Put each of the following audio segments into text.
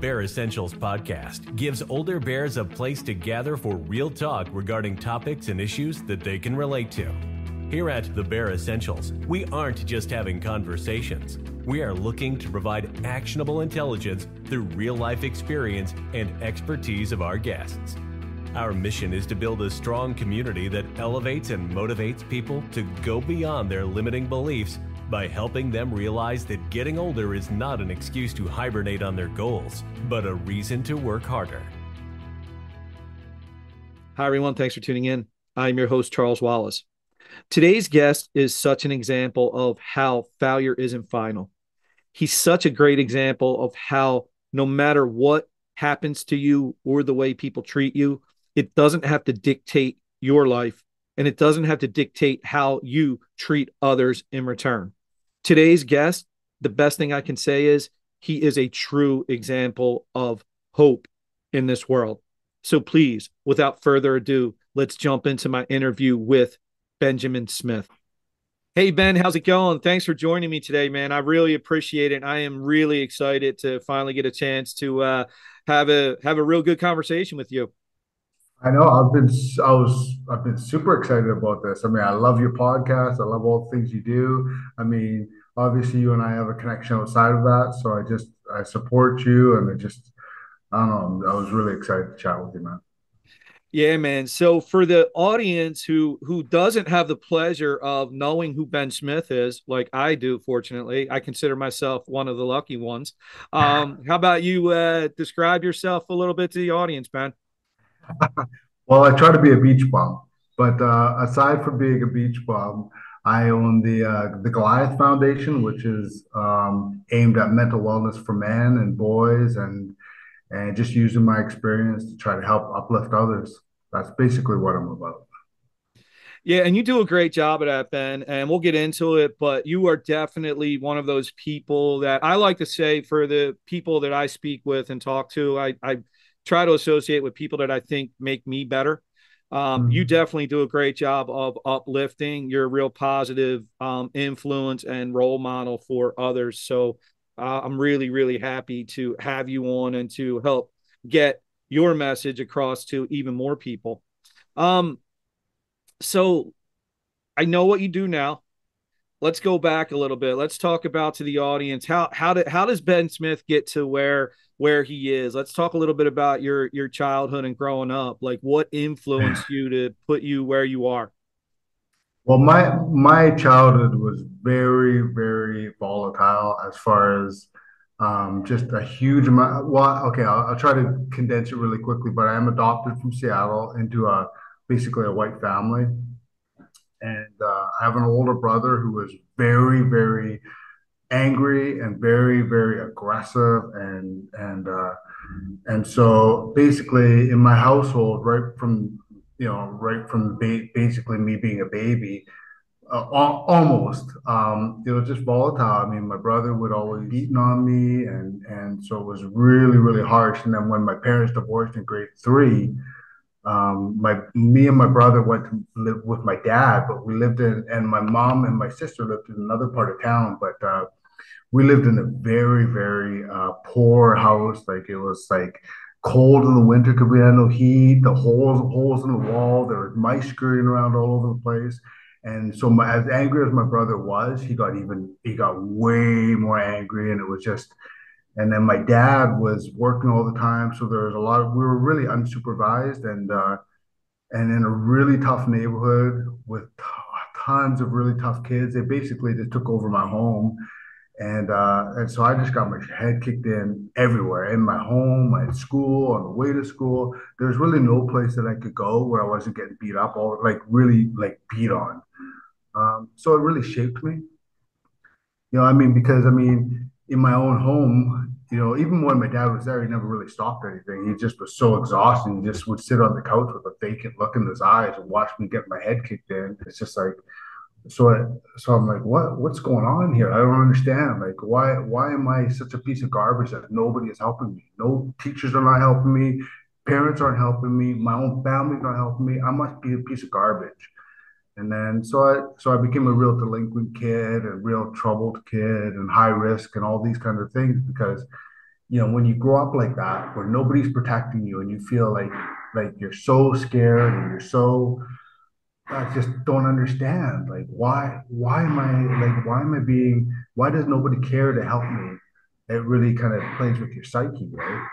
Bear Essentials podcast gives older bears a place to gather for real talk regarding topics and issues that they can relate to. Here at The Bear Essentials, we aren't just having conversations. We are looking to provide actionable intelligence through real life experience and expertise of our guests. Our mission is to build a strong community that elevates and motivates people to go beyond their limiting beliefs by helping them realize that getting older is not an excuse to hibernate on their goals, but a reason to work harder. Hi, everyone. Thanks for tuning in. I'm your host, Charles Wallace. Today's guest is such an example of how failure isn't final. He's such a great example of how no matter what happens to you or the way people treat you, it doesn't have to dictate your life and it doesn't have to dictate how you treat others in return today's guest, the best thing I can say is he is a true example of hope in this world. So please, without further ado, let's jump into my interview with Benjamin Smith. Hey, Ben, how's it going? Thanks for joining me today, man. I really appreciate it. I am really excited to finally get a chance to uh, have a have a real good conversation with you. I know I've been I was I've been super excited about this. I mean, I love your podcast. I love all the things you do. I mean, obviously you and I have a connection outside of that. So I just I support you and I just I don't know. I was really excited to chat with you, man. Yeah, man. So for the audience who who doesn't have the pleasure of knowing who Ben Smith is, like I do, fortunately, I consider myself one of the lucky ones. Um, how about you uh, describe yourself a little bit to the audience, Ben? well, I try to be a beach bum, but uh, aside from being a beach bum, I own the uh, the Goliath Foundation, which is um, aimed at mental wellness for men and boys, and and just using my experience to try to help uplift others. That's basically what I'm about. Yeah, and you do a great job at that, Ben, and we'll get into it. But you are definitely one of those people that I like to say for the people that I speak with and talk to. I, I try to associate with people that I think make me better. Um, mm-hmm. You definitely do a great job of uplifting. You're a real positive um, influence and role model for others. So uh, I'm really, really happy to have you on and to help get your message across to even more people. Um, so I know what you do now. Let's go back a little bit. Let's talk about to the audience how how did how does Ben Smith get to where where he is. Let's talk a little bit about your your childhood and growing up. Like what influenced you to put you where you are? Well, my my childhood was very very volatile as far as um, just a huge amount. Well, okay, I'll, I'll, try to condense it really quickly. But I am adopted from Seattle into a basically a white family, and uh, I have an older brother who was very very angry and very very aggressive and and uh, and so basically in my household right from you know right from ba- basically me being a baby uh, almost um, it was just volatile. I mean my brother would always beating on me and and so it was really really harsh. And then when my parents divorced in grade three um, my me and my brother went to live with my dad, but we lived in, and my mom and my sister lived in another part of town. But uh, we lived in a very very uh, poor house. Like it was like cold in the winter because we had no heat. The holes holes in the wall. There were mice scurrying around all over the place. And so my, as angry as my brother was he got even he got way more angry and it was just and then my dad was working all the time so there was a lot of we were really unsupervised and uh, and in a really tough neighborhood with t- tons of really tough kids they basically just took over my home and uh, and so I just got my head kicked in everywhere in my home, at school, on the way to school. There's really no place that I could go where I wasn't getting beat up, or like really like beat on. Um, so it really shaped me. You know, I mean, because I mean, in my own home, you know, even when my dad was there, he never really stopped anything. He just was so exhausted. He just would sit on the couch with a vacant look in his eyes and watch me get my head kicked in. It's just like so I, so I'm like, what what's going on here? I don't understand. Like, why why am I such a piece of garbage that nobody is helping me? No teachers are not helping me. Parents aren't helping me. My own family's not helping me. I must be a piece of garbage. And then so I so I became a real delinquent kid, a real troubled kid, and high risk, and all these kinds of things because you know, when you grow up like that, where nobody's protecting you and you feel like like you're so scared and you're so I just don't understand. Like why why am I like why am I being why does nobody care to help me? It really kind of plays with your psyche, right?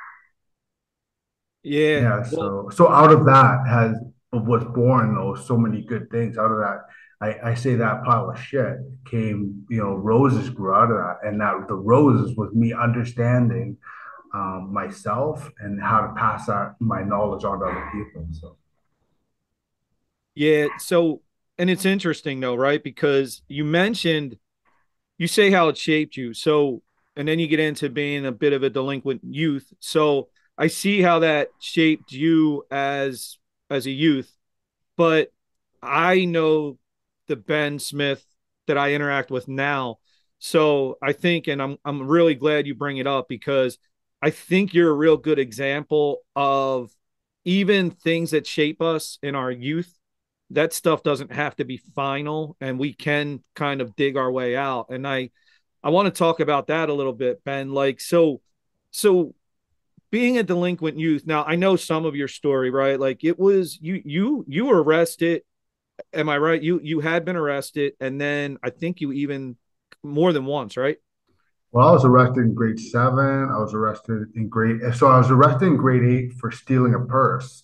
Yeah. Yeah. So so out of that has was born those so many good things. Out of that, I, I say that pile of shit came, you know, roses grew out of that. And that the roses was me understanding um, myself and how to pass that my knowledge on to other people. So yeah. So, and it's interesting though, right? Because you mentioned, you say how it shaped you. So, and then you get into being a bit of a delinquent youth. So I see how that shaped you as as a youth, but I know the Ben Smith that I interact with now. So I think, and I'm I'm really glad you bring it up because I think you're a real good example of even things that shape us in our youth that stuff doesn't have to be final and we can kind of dig our way out and i i want to talk about that a little bit ben like so so being a delinquent youth now i know some of your story right? Like it was you you you were arrested am i right? You you had been arrested and then i think you even more than once right? Well i was arrested in grade seven. I was arrested in grade so i was arrested in grade eight for stealing a purse.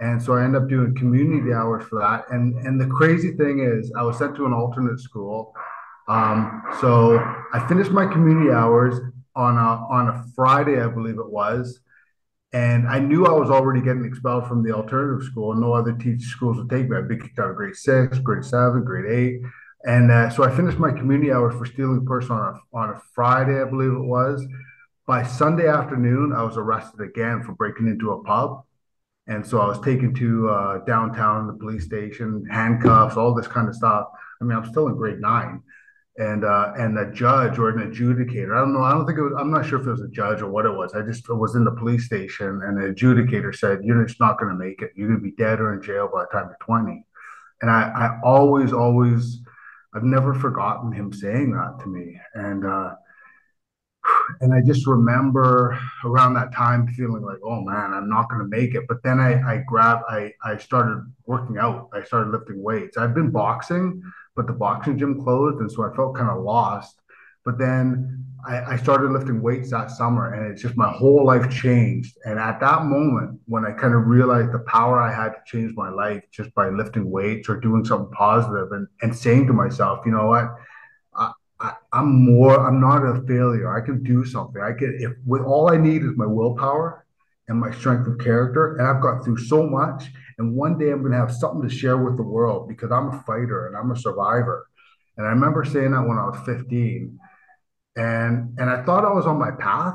And so I ended up doing community hours for that. And and the crazy thing is, I was sent to an alternate school. Um, so I finished my community hours on a on a Friday, I believe it was. And I knew I was already getting expelled from the alternative school. and No other teaching schools would take me. I'd be kicked out of grade six, grade seven, grade eight. And uh, so I finished my community hours for stealing a purse on a, on a Friday, I believe it was. By Sunday afternoon, I was arrested again for breaking into a pub. And so I was taken to uh, downtown, the police station, handcuffs, all this kind of stuff. I mean, I'm still in grade nine, and uh, and a judge or an adjudicator. I don't know. I don't think it was. I'm not sure if it was a judge or what it was. I just was in the police station, and the adjudicator said, "You're just not going to make it. You're going to be dead or in jail by the time you're 20." And I, I always, always, I've never forgotten him saying that to me, and. Uh, and I just remember around that time feeling like, oh man, I'm not going to make it. But then I, I grabbed, I, I started working out. I started lifting weights. I've been boxing, but the boxing gym closed. And so I felt kind of lost. But then I, I started lifting weights that summer and it's just my whole life changed. And at that moment, when I kind of realized the power I had to change my life just by lifting weights or doing something positive and, and saying to myself, you know what? I, i'm more, I'm not a failure. I can do something. I can, if with all I need is my willpower and my strength of character, and I've got through so much. And one day I'm going to have something to share with the world because I'm a fighter and I'm a survivor. And I remember saying that when I was 15, and and I thought I was on my path,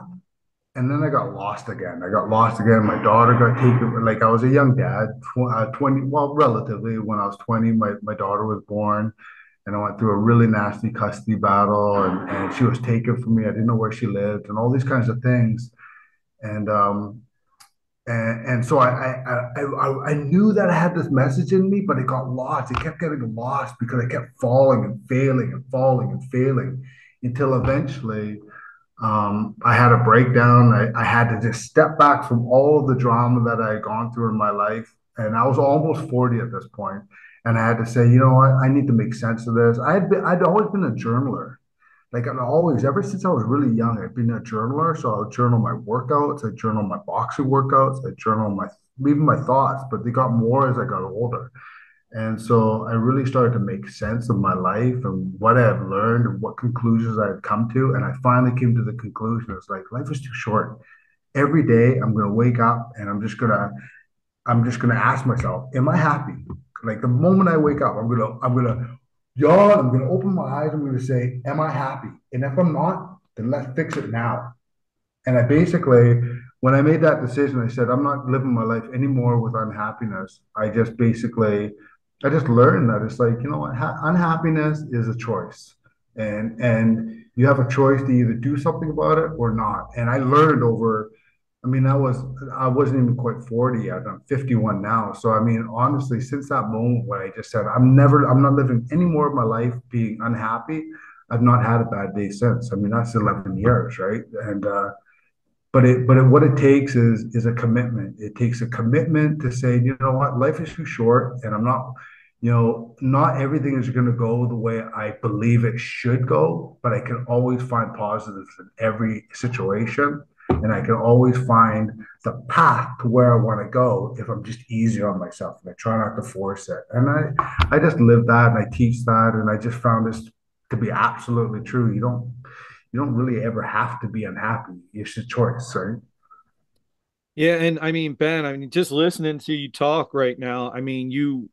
and then I got lost again. I got lost again. My daughter got taken. Like I was a young dad, uh, 20, well, relatively. When I was 20, my my daughter was born and I went through a really nasty custody battle, and, and she was taken from me. I didn't know where she lived, and all these kinds of things. And um, and, so I, I I I knew that I had this message in me, but it got lost. It kept getting lost because I kept falling and failing and falling and failing until eventually um, I had a breakdown. I, I had to just step back from all of the drama that I had gone through in my life, and I was almost forty at this point and I had to say, you know what, I need to make sense of this. I had been, I'd always been a journaler. Like I'd always, ever since I was really young, I've been a journaler. So I would journal my workouts, I journal my boxing workouts, I journal my even my thoughts, but they got more as I got older. And so I really started to make sense of my life and what I had learned and what conclusions I had come to. And I finally came to the conclusion it's like life is too short. Every day I'm gonna wake up and I'm just gonna I'm just gonna ask myself, am I happy? Like the moment I wake up, I'm gonna I'm gonna yawn. I'm gonna open my eyes. I'm gonna say, "Am I happy?" And if I'm not, then let's fix it now. And I basically, when I made that decision, I said, "I'm not living my life anymore with unhappiness." I just basically, I just learned that it's like you know, unhappiness is a choice, and and you have a choice to either do something about it or not. And I learned over I mean, I was I wasn't even quite 40 yet. I'm 51 now. So I mean, honestly, since that moment when I just said I'm never I'm not living any more of my life being unhappy, I've not had a bad day since. I mean, that's 11 years, right? And uh but it but it, what it takes is is a commitment. It takes a commitment to say, you know what, life is too short, and I'm not, you know, not everything is going to go the way I believe it should go, but I can always find positives in every situation, and I can always find the path to where I want to go if I'm just easy on myself and I try not to force it. And I I just live that and I teach that, and I just found this to be absolutely true. You don't you don't really ever have to be unhappy. It's a choice, right? Yeah, and I mean, Ben, I mean, just listening to you talk right now, I mean, you,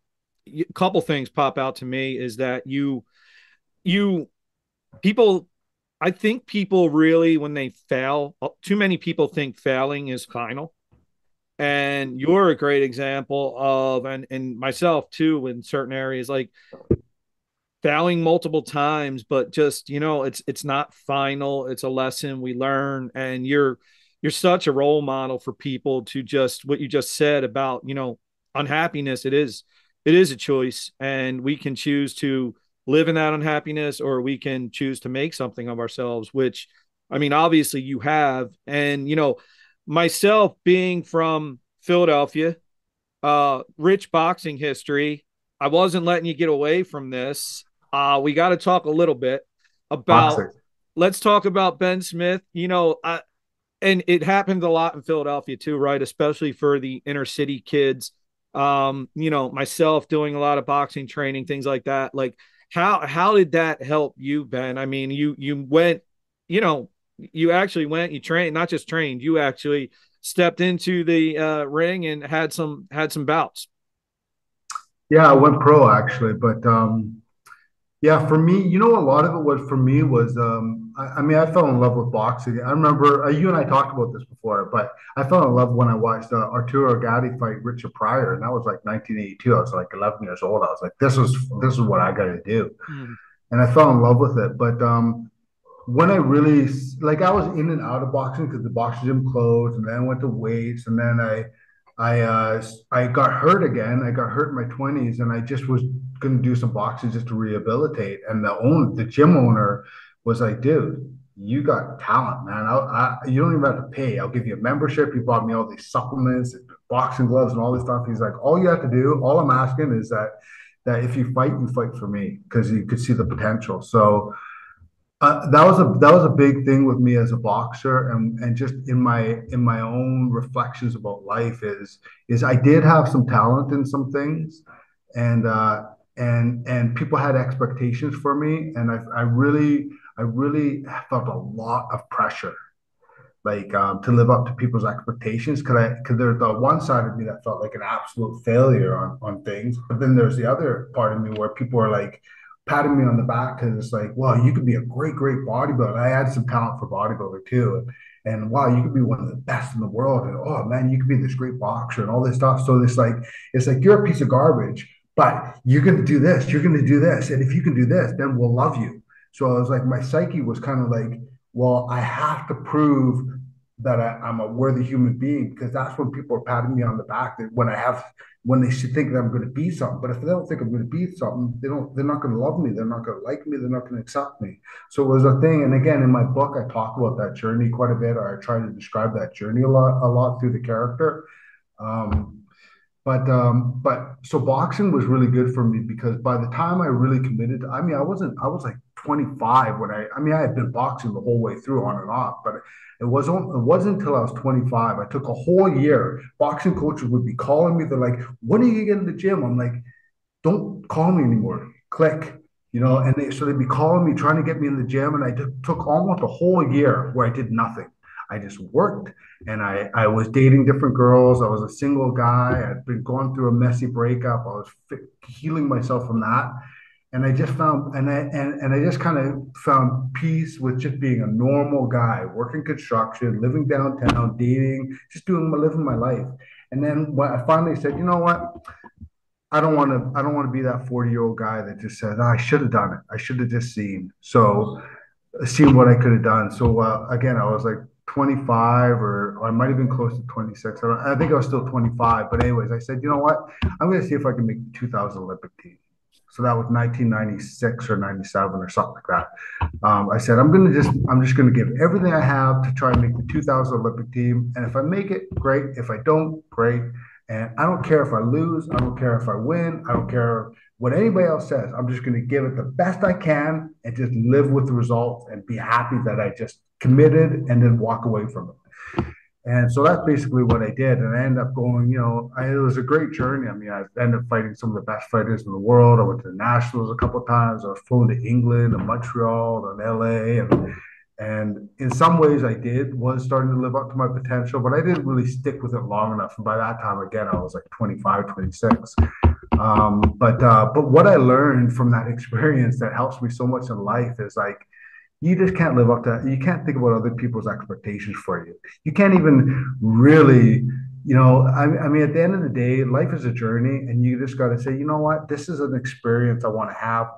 a couple things pop out to me is that you, you, people, I think people really, when they fail, uh, too many people think failing is final. And you're a great example of, and, and myself too, in certain areas, like failing multiple times, but just you know, it's it's not final. It's a lesson we learn, and you're you're such a role model for people to just what you just said about you know unhappiness. It is it is a choice, and we can choose to live in that unhappiness, or we can choose to make something of ourselves. Which I mean, obviously you have, and you know, myself being from Philadelphia, uh, rich boxing history. I wasn't letting you get away from this. Uh, we got to talk a little bit about. Let's talk about Ben Smith. You know, I, and it happened a lot in Philadelphia too, right? Especially for the inner city kids. Um, you know, myself doing a lot of boxing training, things like that. Like, how how did that help you, Ben? I mean, you you went, you know, you actually went, you trained, not just trained, you actually stepped into the uh, ring and had some had some bouts. Yeah, I went pro actually, but um, yeah, for me, you know, a lot of it was for me was, um, I, I, mean, I fell in love with boxing. I remember uh, you and I talked about this before, but I fell in love when I watched uh, Arturo Gatti fight Richard Pryor, and that was like 1982. I was like 11 years old. I was like, this is this is what I got to do, mm. and I fell in love with it. But um, when I really like, I was in and out of boxing because the boxing gym closed, and then I went to weights, and then I I uh, I got hurt again. I got hurt in my twenties, and I just was going to do some boxing just to rehabilitate. And the owner, the gym owner, was like, "Dude, you got talent, man. I, I, you don't even have to pay. I'll give you a membership." He bought me all these supplements, boxing gloves, and all this stuff. He's like, "All you have to do, all I'm asking is that that if you fight, you fight for me because you could see the potential." So uh, that was a that was a big thing with me as a boxer and and just in my in my own reflections about life is is I did have some talent in some things and uh and and people had expectations for me and I I really I really felt a lot of pressure like um, to live up to people's expectations because I because there's the one side of me that felt like an absolute failure on on things but then there's the other part of me where people are like patting me on the back because it's like, well, you could be a great, great bodybuilder. I had some talent for bodybuilder too. And, and wow, you could be one of the best in the world. And oh man, you could be this great boxer and all this stuff. So it's like, it's like you're a piece of garbage, but you're gonna do this, you're gonna do this. And if you can do this, then we'll love you. So I was like, my psyche was kind of like, well, I have to prove that I, am a worthy human being because that's when people are patting me on the back that when I have when they should think that I'm going to be something. But if they don't think I'm going to be something, they don't. They're not going to love me. They're not going to like me. They're not going to accept me. So it was a thing. And again, in my book, I talk about that journey quite a bit, or I try to describe that journey a lot, a lot through the character. Um, but um, but so boxing was really good for me because by the time I really committed, I mean, I wasn't. I was like 25 when I. I mean, I had been boxing the whole way through, on and off, but it wasn't it wasn't until I was 25. I took a whole year. Boxing coaches would be calling me. They're like, when are you getting to the gym? I'm like, don't call me anymore. Click. You know, and they so they'd be calling me, trying to get me in the gym. And I took almost a whole year where I did nothing. I just worked and I, I was dating different girls. I was a single guy. I'd been going through a messy breakup. I was healing myself from that and I just found and I and, and I just kind of found peace with just being a normal guy, working construction, living downtown, dating, just doing my living my life. And then when I finally said, you know what, I don't want to I don't want to be that 40 year old guy that just says oh, I should have done it. I should have just seen. So seen what I could have done. So uh, again, I was like 25 or, or I might have been close to 26. I, I think I was still 25. But anyways, I said, you know what? I'm going to see if I can make the 2000 Olympic team. So that was 1996 or 97 or something like that. Um, I said, I'm going to just, I'm just going to give everything I have to try and make the 2000 Olympic team. And if I make it, great. If I don't, great. And I don't care if I lose. I don't care if I win. I don't care what anybody else says. I'm just going to give it the best I can and just live with the results and be happy that I just committed and then walk away from it. And so that's basically what I did. And I ended up going, you know, I, it was a great journey. I mean, I ended up fighting some of the best fighters in the world. I went to the Nationals a couple of times. I was flown to England and Montreal and LA. And, and in some ways I did, was starting to live up to my potential, but I didn't really stick with it long enough. And by that time, again, I was like 25, 26. Um, but, uh, but what I learned from that experience that helps me so much in life is like, you just can't live up to you can't think about other people's expectations for you. You can't even really you know I, I mean at the end of the day life is a journey and you just got to say you know what? This is an experience i want to have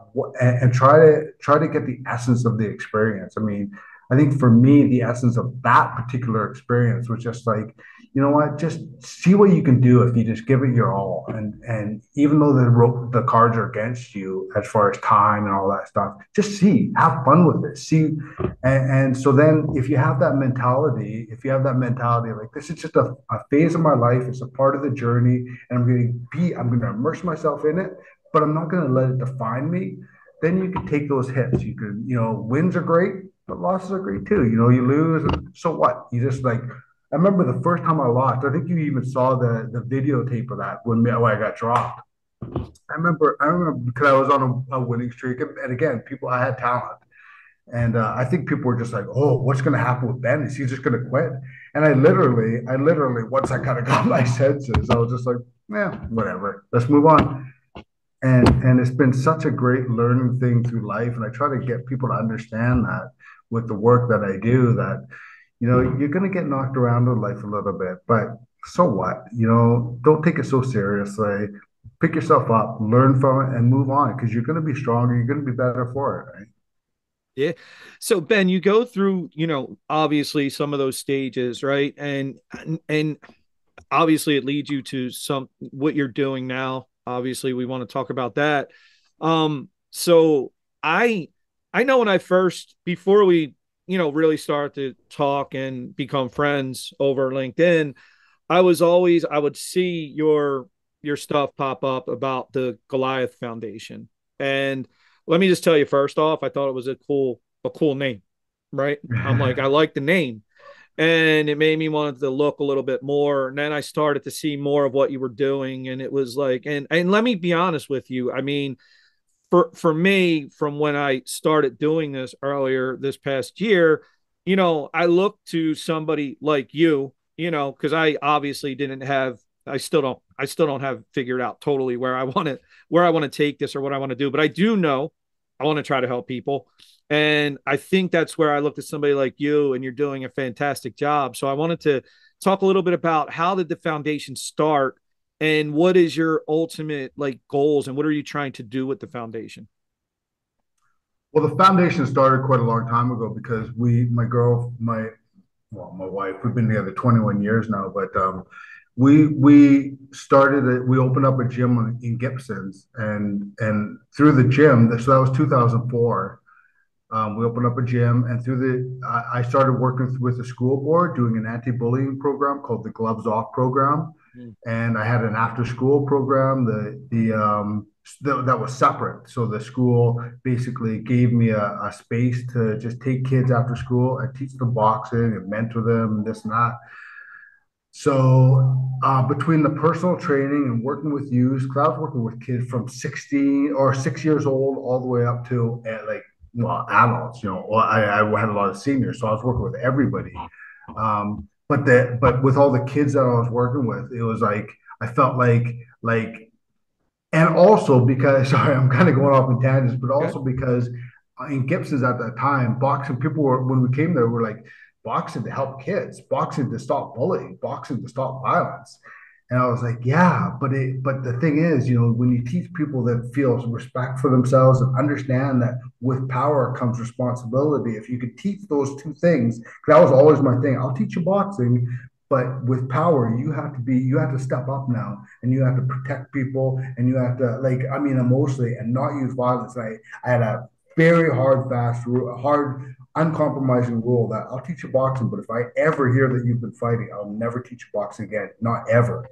and, and try to try to get the essence of the experience. I mean i think for me the essence of that particular experience was just like you know what? Just see what you can do if you just give it your all. And and even though the the cards are against you as far as time and all that stuff, just see, have fun with it. See, and, and so then if you have that mentality, if you have that mentality like this is just a, a phase of my life, it's a part of the journey, and I'm going to be, I'm going to immerse myself in it, but I'm not going to let it define me. Then you can take those hits. You can, you know, wins are great, but losses are great too. You know, you lose, so what? You just like I remember the first time I lost. I think you even saw the the videotape of that when, when I got dropped. I remember. I remember because I was on a, a winning streak, and again, people I had talent, and uh, I think people were just like, "Oh, what's going to happen with Ben? Is he just going to quit?" And I literally, I literally, once I kind of got my senses, I was just like, "Yeah, whatever. Let's move on." And and it's been such a great learning thing through life, and I try to get people to understand that with the work that I do that you know, you're going to get knocked around in life a little bit, but so what? You know, don't take it so seriously. Pick yourself up, learn from it, and move on because you're going to be stronger. You're going to be better for it, right? Yeah. So Ben, you go through, you know, obviously some of those stages, right? And and obviously it leads you to some what you're doing now. Obviously, we want to talk about that. Um, so I I know when I first before we you know, really start to talk and become friends over LinkedIn, I was always I would see your your stuff pop up about the Goliath Foundation. And let me just tell you first off, I thought it was a cool a cool name, right? I'm like I like the name. And it made me want to look a little bit more. And then I started to see more of what you were doing. And it was like, and and let me be honest with you. I mean, for for me from when I started doing this earlier this past year, you know, I look to somebody like you, you know, because I obviously didn't have I still don't I still don't have figured out totally where I want to where I want to take this or what I want to do, but I do know I want to try to help people. And I think that's where I looked at somebody like you and you're doing a fantastic job. So I wanted to talk a little bit about how did the foundation start and what is your ultimate like goals and what are you trying to do with the foundation well the foundation started quite a long time ago because we my girl my well my wife we've been together 21 years now but um, we we started it we opened up a gym in gibsons and and through the gym so that was 2004 um, we opened up a gym and through the I, I started working with the school board doing an anti-bullying program called the gloves off program. And I had an after school program. The the um, th- that was separate. So the school basically gave me a, a, space to just take kids after school and teach them boxing and mentor them and this and that. So uh, between the personal training and working with youth, because I was working with kids from 16 or six years old all the way up to uh, like well adults. You know, I, I had a lot of seniors, so I was working with everybody. Um, but that but with all the kids that I was working with, it was like I felt like like and also because sorry, I'm kind of going off in tangents, but also okay. because in Gibson's at that time, boxing people were when we came there were like boxing to help kids, boxing to stop bullying, boxing to stop violence. And I was like, yeah, but it, but the thing is, you know, when you teach people that feel respect for themselves and understand that with power comes responsibility, if you could teach those two things, that was always my thing. I'll teach you boxing, but with power you have to be you have to step up now and you have to protect people and you have to like i mean emotionally and not use violence i i had a very hard fast hard uncompromising rule that i'll teach you boxing but if i ever hear that you've been fighting i'll never teach you boxing again not ever.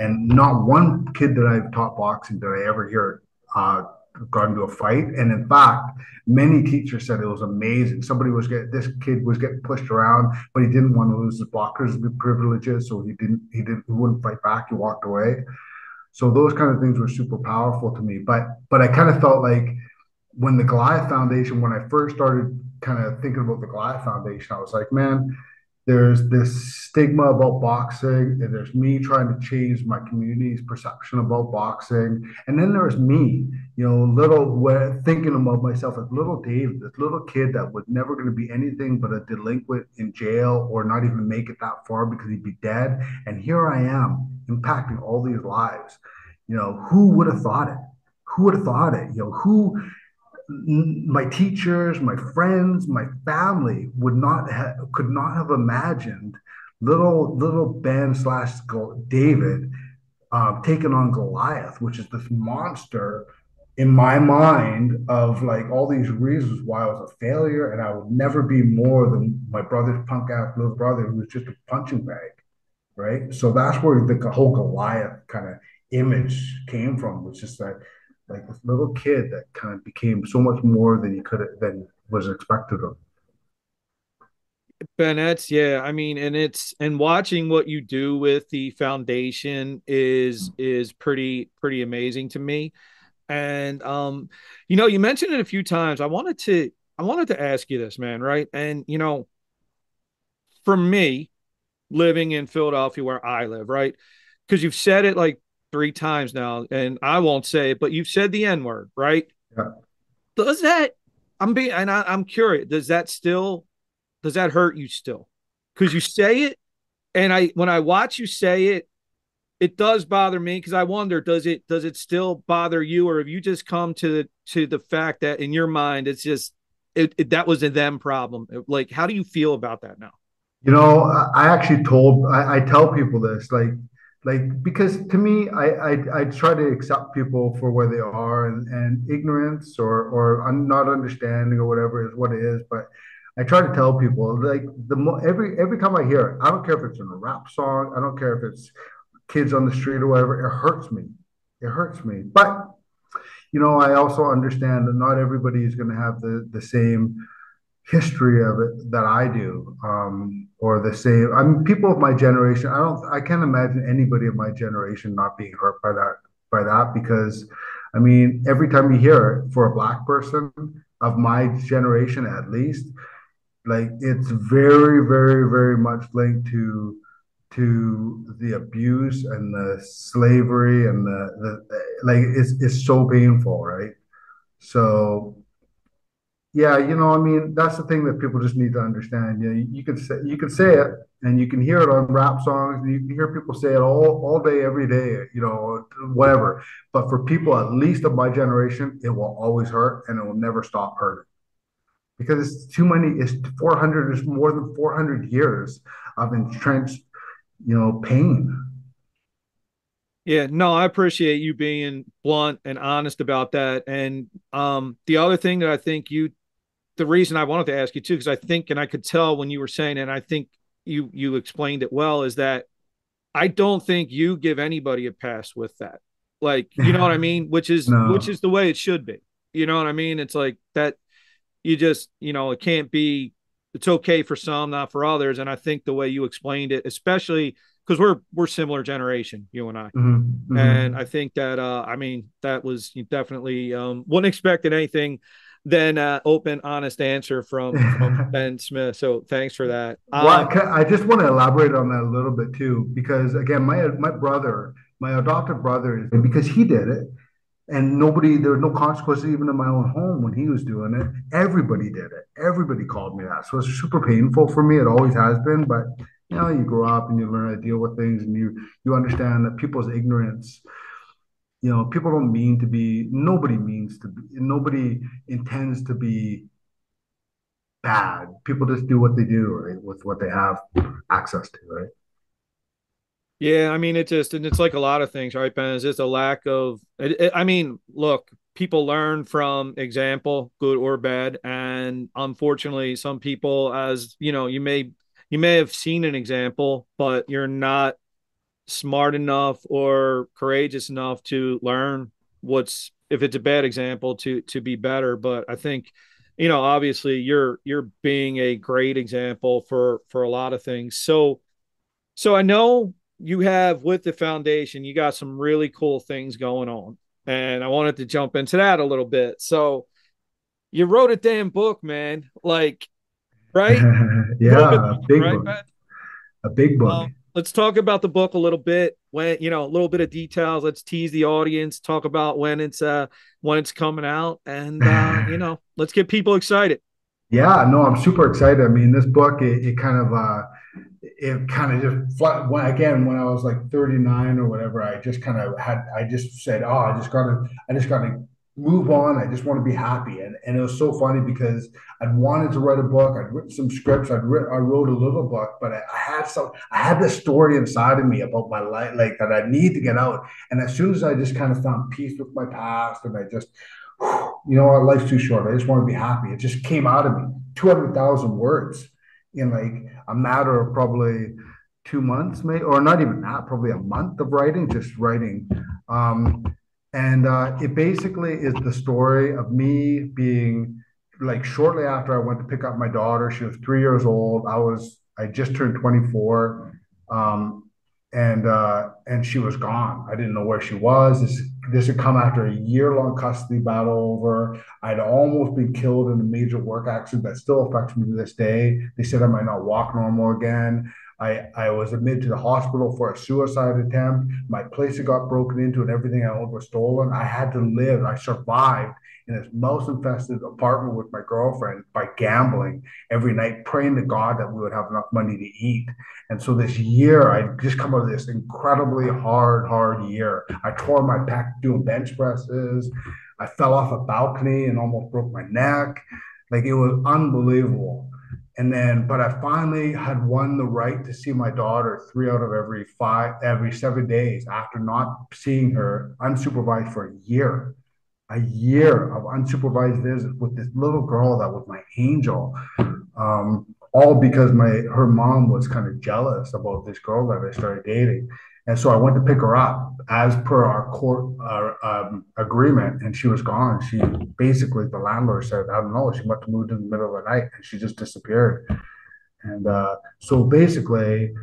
And not one kid that i've taught boxing did i ever hear uh, got into a fight. And in fact, many teachers said it was amazing. Somebody was getting this kid was getting pushed around, but he didn't want to lose his boxers privileges, so he didn't he didn't he wouldn't fight back. He walked away. So those kind of things were super powerful to me. But but I kind of felt like when the Goliath Foundation, when I first started kind of thinking about the Goliath Foundation, I was like, man, there's this stigma about boxing and there's me trying to change my community's perception about boxing. And then there's me you know little thinking about myself as little dave this little kid that was never going to be anything but a delinquent in jail or not even make it that far because he'd be dead. And here i am impacting all these lives. You know who would have thought it? Who would have thought it? You know who my teachers, my friends, my family would not have, could not have imagined little little Ben slash David uh, taking on Goliath, which is this monster in my mind of like all these reasons why I was a failure and I would never be more than my brother's punk ass little brother who was just a punching bag, right? So that's where the whole Goliath kind of image came from, which is that like this little kid that kind of became so much more than he could have than was expected of. Bennett's, yeah. I mean, and it's and watching what you do with the foundation is is pretty pretty amazing to me. And um, you know, you mentioned it a few times. I wanted to I wanted to ask you this, man, right? And you know, for me, living in Philadelphia where I live, right? Because you've said it like three times now, and I won't say it, but you've said the N word, right? Yeah. Does that? I'm being, and I, I'm curious. Does that still? Does that hurt you still? Because you say it, and I when I watch you say it, it does bother me because I wonder does it does it still bother you, or have you just come to the to the fact that in your mind it's just it, it that was a them problem? Like, how do you feel about that now? You know, I actually told I, I tell people this like like because to me I, I i try to accept people for where they are and, and ignorance or or not understanding or whatever is what it is but i try to tell people like the mo- every every time i hear it i don't care if it's in a rap song i don't care if it's kids on the street or whatever it hurts me. It hurts me. But you know i also understand that not everybody is going to have the the same history of it that I do, um, or the same. I mean, people of my generation. I don't. I can't imagine anybody of my generation not being hurt by that. By that, because I mean, every time you hear it for a black person of my generation, at least, like it's very, very, very much linked to to the abuse and the slavery and the, the like it's it's so painful right so yeah, you know, I mean, that's the thing that people just need to understand. You know, you can say you can say it, and you can hear it on rap songs. And you can hear people say it all all day, every day. You know, whatever. But for people, at least of my generation, it will always hurt, and it will never stop hurting because it's too many. It's four hundred. Is more than four hundred years of entrenched, you know, pain. Yeah, no, I appreciate you being blunt and honest about that. And um, the other thing that I think you the reason I wanted to ask you too, because I think, and I could tell when you were saying, and I think you you explained it well, is that I don't think you give anybody a pass with that. Like, you know what I mean? Which is no. which is the way it should be. You know what I mean? It's like that. You just, you know, it can't be. It's okay for some, not for others. And I think the way you explained it, especially because we're we're similar generation, you and I, mm-hmm. Mm-hmm. and I think that uh, I mean that was definitely um, wasn't expecting anything than uh, open, honest answer from, from Ben Smith. So thanks for that. Um, well, I just want to elaborate on that a little bit too, because again, my my brother, my adopted brother, because he did it, and nobody, there were no consequences even in my own home when he was doing it. Everybody did it. Everybody called me that. So it's super painful for me. It always has been, but you know, you grow up and you learn how to deal with things, and you you understand that people's ignorance you know, people don't mean to be, nobody means to be, nobody intends to be bad. People just do what they do, right, with what they have access to, right? Yeah, I mean, it just and it's like a lot of things, right, Ben? It's just a lack of. It, it, I mean, look, people learn from example, good or bad, and unfortunately, some people, as you know, you may you may have seen an example, but you're not smart enough or courageous enough to learn what's if it's a bad example to to be better. But I think, you know, obviously, you're you're being a great example for for a lot of things. So, so I know you have with the foundation, you got some really cool things going on. And I wanted to jump into that a little bit. So you wrote a damn book, man. Like, right? yeah, a big right, book. A big book. Um, let's talk about the book a little bit. When you know a little bit of details. Let's tease the audience. Talk about when it's uh when it's coming out, and uh, you know, let's get people excited. Yeah, no, I'm super excited. I mean, this book it, it kind of uh it kind of just when again when I was like 39 or whatever, I just kind of had I just said, oh, I just gotta I just gotta move on. I just want to be happy. And and it was so funny because I'd wanted to write a book. I'd written some scripts. I'd writ, I wrote a little book, but I, I, had some I had this story inside of me about my life, like that I need to get out. And as soon as I just kind of found peace with my past, and I just you know what, life's too short. I just want to be happy. It just came out of me, two hundred thousand words in like a matter of probably two months, maybe, or not even that, probably a month of writing, just writing. Um, and uh, it basically is the story of me being like shortly after I went to pick up my daughter. She was three years old. I was I just turned 24. Um, and uh, and she was gone. I didn't know where she was. This this had come after a year long custody battle over. I'd almost been killed in a major work accident that still affects me to this day. They said I might not walk normal again. I, I was admitted to the hospital for a suicide attempt. My place had got broken into and everything I owned was stolen. I had to live. I survived in this mouse infested apartment with my girlfriend by gambling every night, praying to God that we would have enough money to eat. And so this year, I just come out of this incredibly hard, hard year. I tore my back doing bench presses. I fell off a balcony and almost broke my neck. Like it was unbelievable. And then, but I finally had won the right to see my daughter three out of every five, every seven days after not seeing her unsupervised for a year a year of unsupervised visits with this little girl that was my angel. Um, all because my her mom was kind of jealous about this girl that I started dating. And so I went to pick her up as per our court uh, um, agreement, and she was gone. She basically, the landlord said, I don't know, she must have moved in the middle of the night and she just disappeared. And uh, so basically,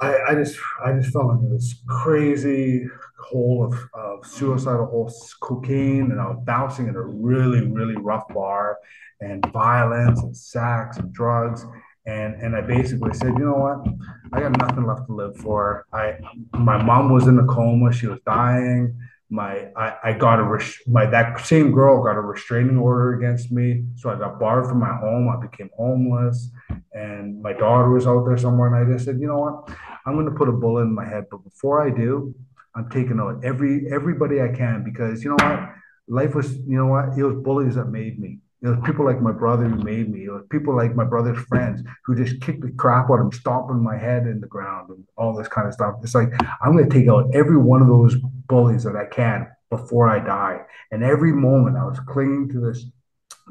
I, I just I just fell into this crazy hole of, of suicidal hole, cocaine, and I was bouncing in a really, really rough bar and violence and sex and drugs. And and I basically said, you know what? I got nothing left to live for. I my mom was in a coma, she was dying. My I, I got a res- my that same girl got a restraining order against me. So I got barred from my home. I became homeless and my daughter was out there somewhere. And I just said, you know what? I'm gonna put a bullet in my head. But before I do, I'm taking out every everybody I can because you know what, life was you know what, it was bullies that made me. It was people like my brother who made me. It was people like my brother's friends who just kicked the crap out of him, stomping my head in the ground and all this kind of stuff. It's like I'm going to take out every one of those bullies that I can before I die. And every moment I was clinging to this,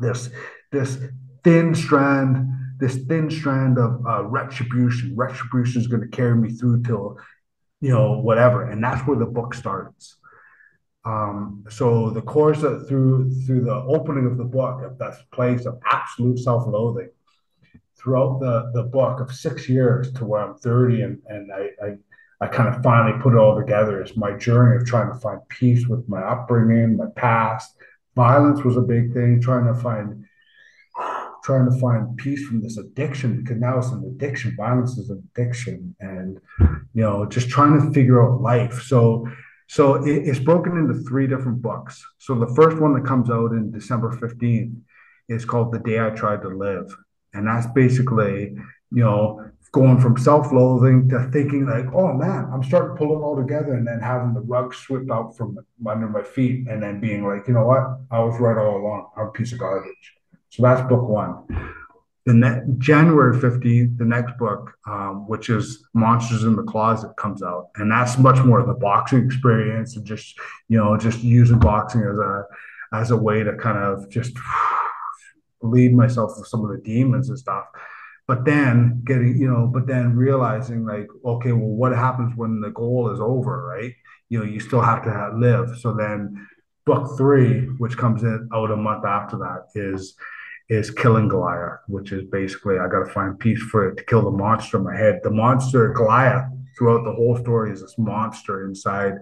this, this thin strand, this thin strand of uh, retribution. Retribution is going to carry me through till you know, whatever. And that's where the book starts. Um, so the course that through through the opening of the book, of that place of absolute self-loathing, throughout the the book of six years to where I'm 30 and and I, I I kind of finally put it all together is my journey of trying to find peace with my upbringing, my past. Violence was a big thing, trying to find trying to find peace from this addiction because now it's an addiction. Violence is an addiction, and you know, just trying to figure out life. So, so it, it's broken into three different books. So the first one that comes out in December fifteenth is called "The Day I Tried to Live," and that's basically, you know, going from self-loathing to thinking like, oh man, I'm starting to pull it all together, and then having the rug swept out from under my feet, and then being like, you know what, I was right all along. I'm a piece of garbage. So that's book one. The ne- January 50, the next book, um, which is Monsters in the Closet, comes out, and that's much more of the boxing experience and just you know just using boxing as a as a way to kind of just lead myself with some of the demons and stuff. But then getting you know, but then realizing like, okay, well, what happens when the goal is over, right? You know, you still have to have, live. So then, book three, which comes in out a month after that, is is killing Goliath, which is basically I got to find peace for it to kill the monster in my head. The monster Goliath throughout the whole story is this monster inside.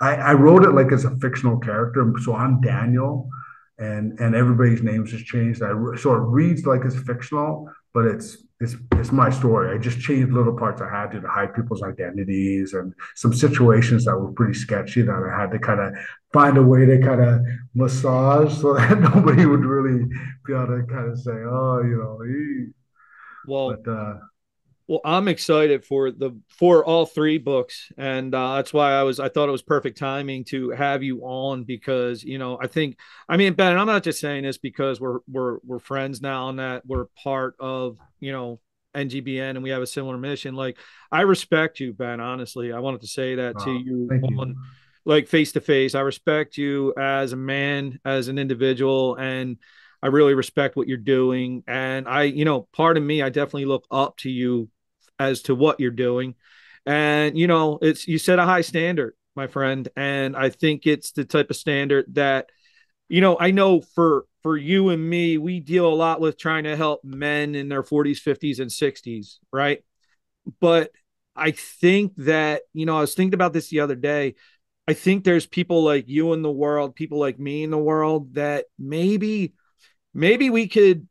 I, I wrote it like as a fictional character, so I'm Daniel, and and everybody's names has changed. I so it reads like it's fictional, but it's it's it's my story. I just changed little parts I had to to hide people's identities and some situations that were pretty sketchy that I had to kind of find a way to kind of massage so that nobody would really be able to kind of say, oh, you know, well, but, uh, well, I'm excited for the for all three books, and uh, that's why I was I thought it was perfect timing to have you on because you know I think I mean Ben, I'm not just saying this because we're we're we're friends now and that we're part of you know NGBN and we have a similar mission. Like I respect you, Ben. Honestly, I wanted to say that to you, on, you. like face to face. I respect you as a man, as an individual, and I really respect what you're doing. And I, you know, part of me, I definitely look up to you as to what you're doing. And you know, it's you set a high standard, my friend, and I think it's the type of standard that you know, I know for for you and me, we deal a lot with trying to help men in their 40s, 50s and 60s, right? But I think that, you know, I was thinking about this the other day. I think there's people like you in the world, people like me in the world that maybe maybe we could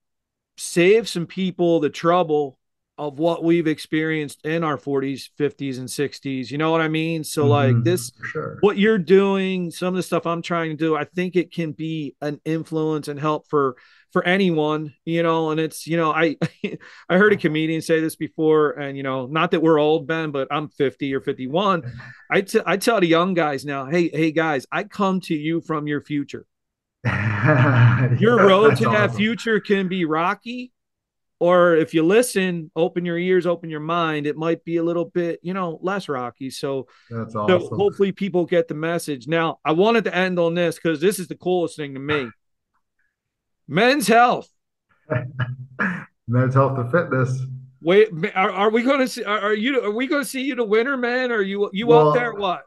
save some people the trouble of what we've experienced in our 40s, 50s, and 60s. You know what I mean? So, mm-hmm, like this, sure. what you're doing, some of the stuff I'm trying to do, I think it can be an influence and help for for anyone, you know. And it's, you know, I I heard a comedian say this before, and you know, not that we're old, Ben, but I'm 50 or 51. I, t- I tell the young guys now, hey, hey guys, I come to you from your future. your road to awesome. that future can be rocky or if you listen, open your ears, open your mind, it might be a little bit, you know, less rocky. So, That's awesome. so hopefully people get the message. Now, I wanted to end on this because this is the coolest thing to me. Men's health. Men's health and fitness. Wait, are, are we going to see? Are, are, you? Are we going to see you the winner, man? Are you you well, up there? What?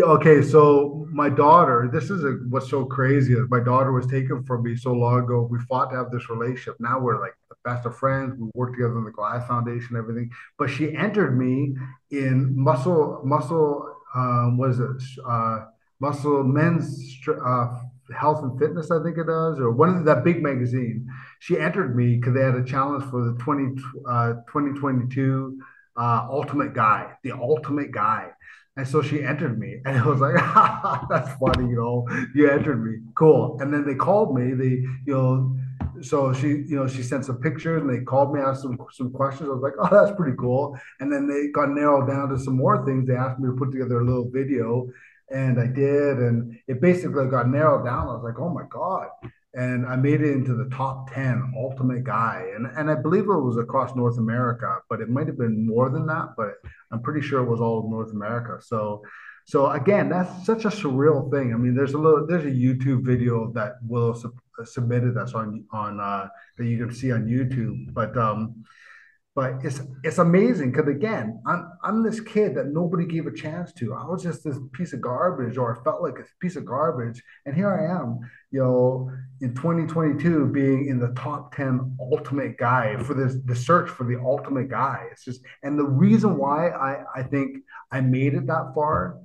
Okay, so my daughter, this is a, what's so crazy is my daughter was taken from me so long ago. We fought to have this relationship. Now we're like best of friends. We worked together in the Goliath Foundation, everything. But she entered me in muscle, muscle, um, it? Uh, muscle men's uh, health and fitness, I think it does, or one of that big magazine. She entered me because they had a challenge for the 20, uh, 2022 uh, ultimate guy, the ultimate guy. And so she entered me, and it was like, that's funny, you know, you entered me, cool. And then they called me, they, you know, so she, you know, she sent some pictures and they called me, asked some some questions. I was like, oh, that's pretty cool. And then they got narrowed down to some more things. They asked me to put together a little video, and I did, and it basically got narrowed down. I was like, oh my god, and I made it into the top 10 ultimate guy. And, and I believe it was across North America, but it might have been more than that, but I'm pretty sure it was all of North America. So, so again, that's such a surreal thing. I mean, there's a little, there's a YouTube video that Willow submitted that's on, on, uh, that you can see on YouTube, but, um, but it's it's amazing because again, I'm I'm this kid that nobody gave a chance to. I was just this piece of garbage, or I felt like a piece of garbage, and here I am, you know, in 2022, being in the top 10 ultimate guy for this the search for the ultimate guy. It's just, and the reason why I I think I made it that far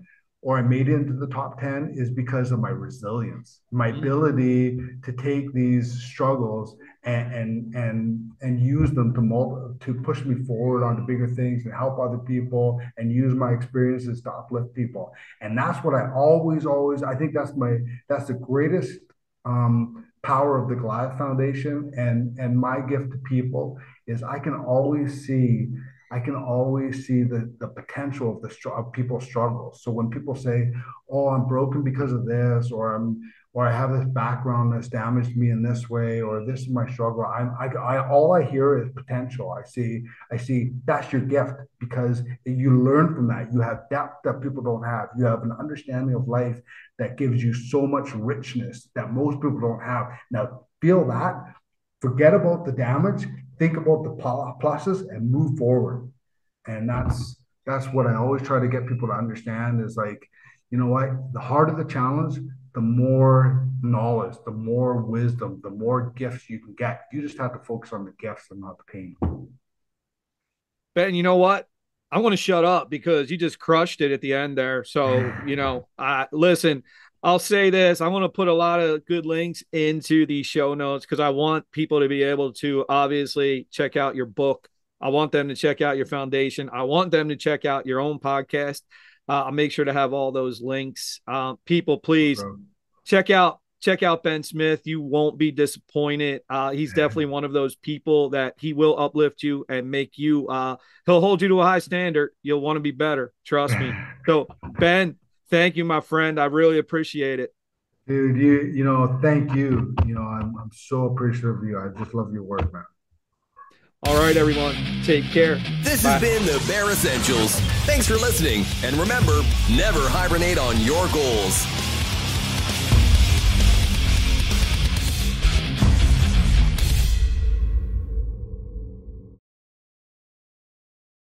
or I made it into the top 10 is because of my resilience, my mm-hmm. ability to take these struggles and and and, and use them to multi, to push me forward onto bigger things and help other people and use my experiences to uplift people. And that's what I always, always, I think that's my that's the greatest um, power of the Goliath Foundation and and my gift to people is I can always see I can always see the, the potential of the of people's struggles. So when people say, "Oh, I'm broken because of this," or "I'm or I have this background that's damaged me in this way, or this is my struggle. I'm, I, I, all I hear is potential. I see, I see that's your gift because you learn from that. You have depth that people don't have. You have an understanding of life that gives you so much richness that most people don't have. Now, feel that, forget about the damage, think about the pluses, and move forward. And that's that's what I always try to get people to understand is like, you know what, the harder the challenge, the more knowledge, the more wisdom, the more gifts you can get. You just have to focus on the gifts and not the pain. Ben, you know what? I want to shut up because you just crushed it at the end there. So, you know, I listen, I'll say this. I want to put a lot of good links into the show notes because I want people to be able to obviously check out your book. I want them to check out your foundation. I want them to check out your own podcast. Uh, I'll make sure to have all those links. Uh, people, please check out check out Ben Smith. You won't be disappointed. Uh, he's definitely one of those people that he will uplift you and make you. Uh, he'll hold you to a high standard. You'll want to be better. Trust me. So Ben, thank you, my friend. I really appreciate it. Dude, you you know, thank you. You know, I'm I'm so appreciative of you. I just love your work, man. All right, everyone. Take care. This Bye. has been the Bear Essentials. Thanks for listening. And remember, never hibernate on your goals.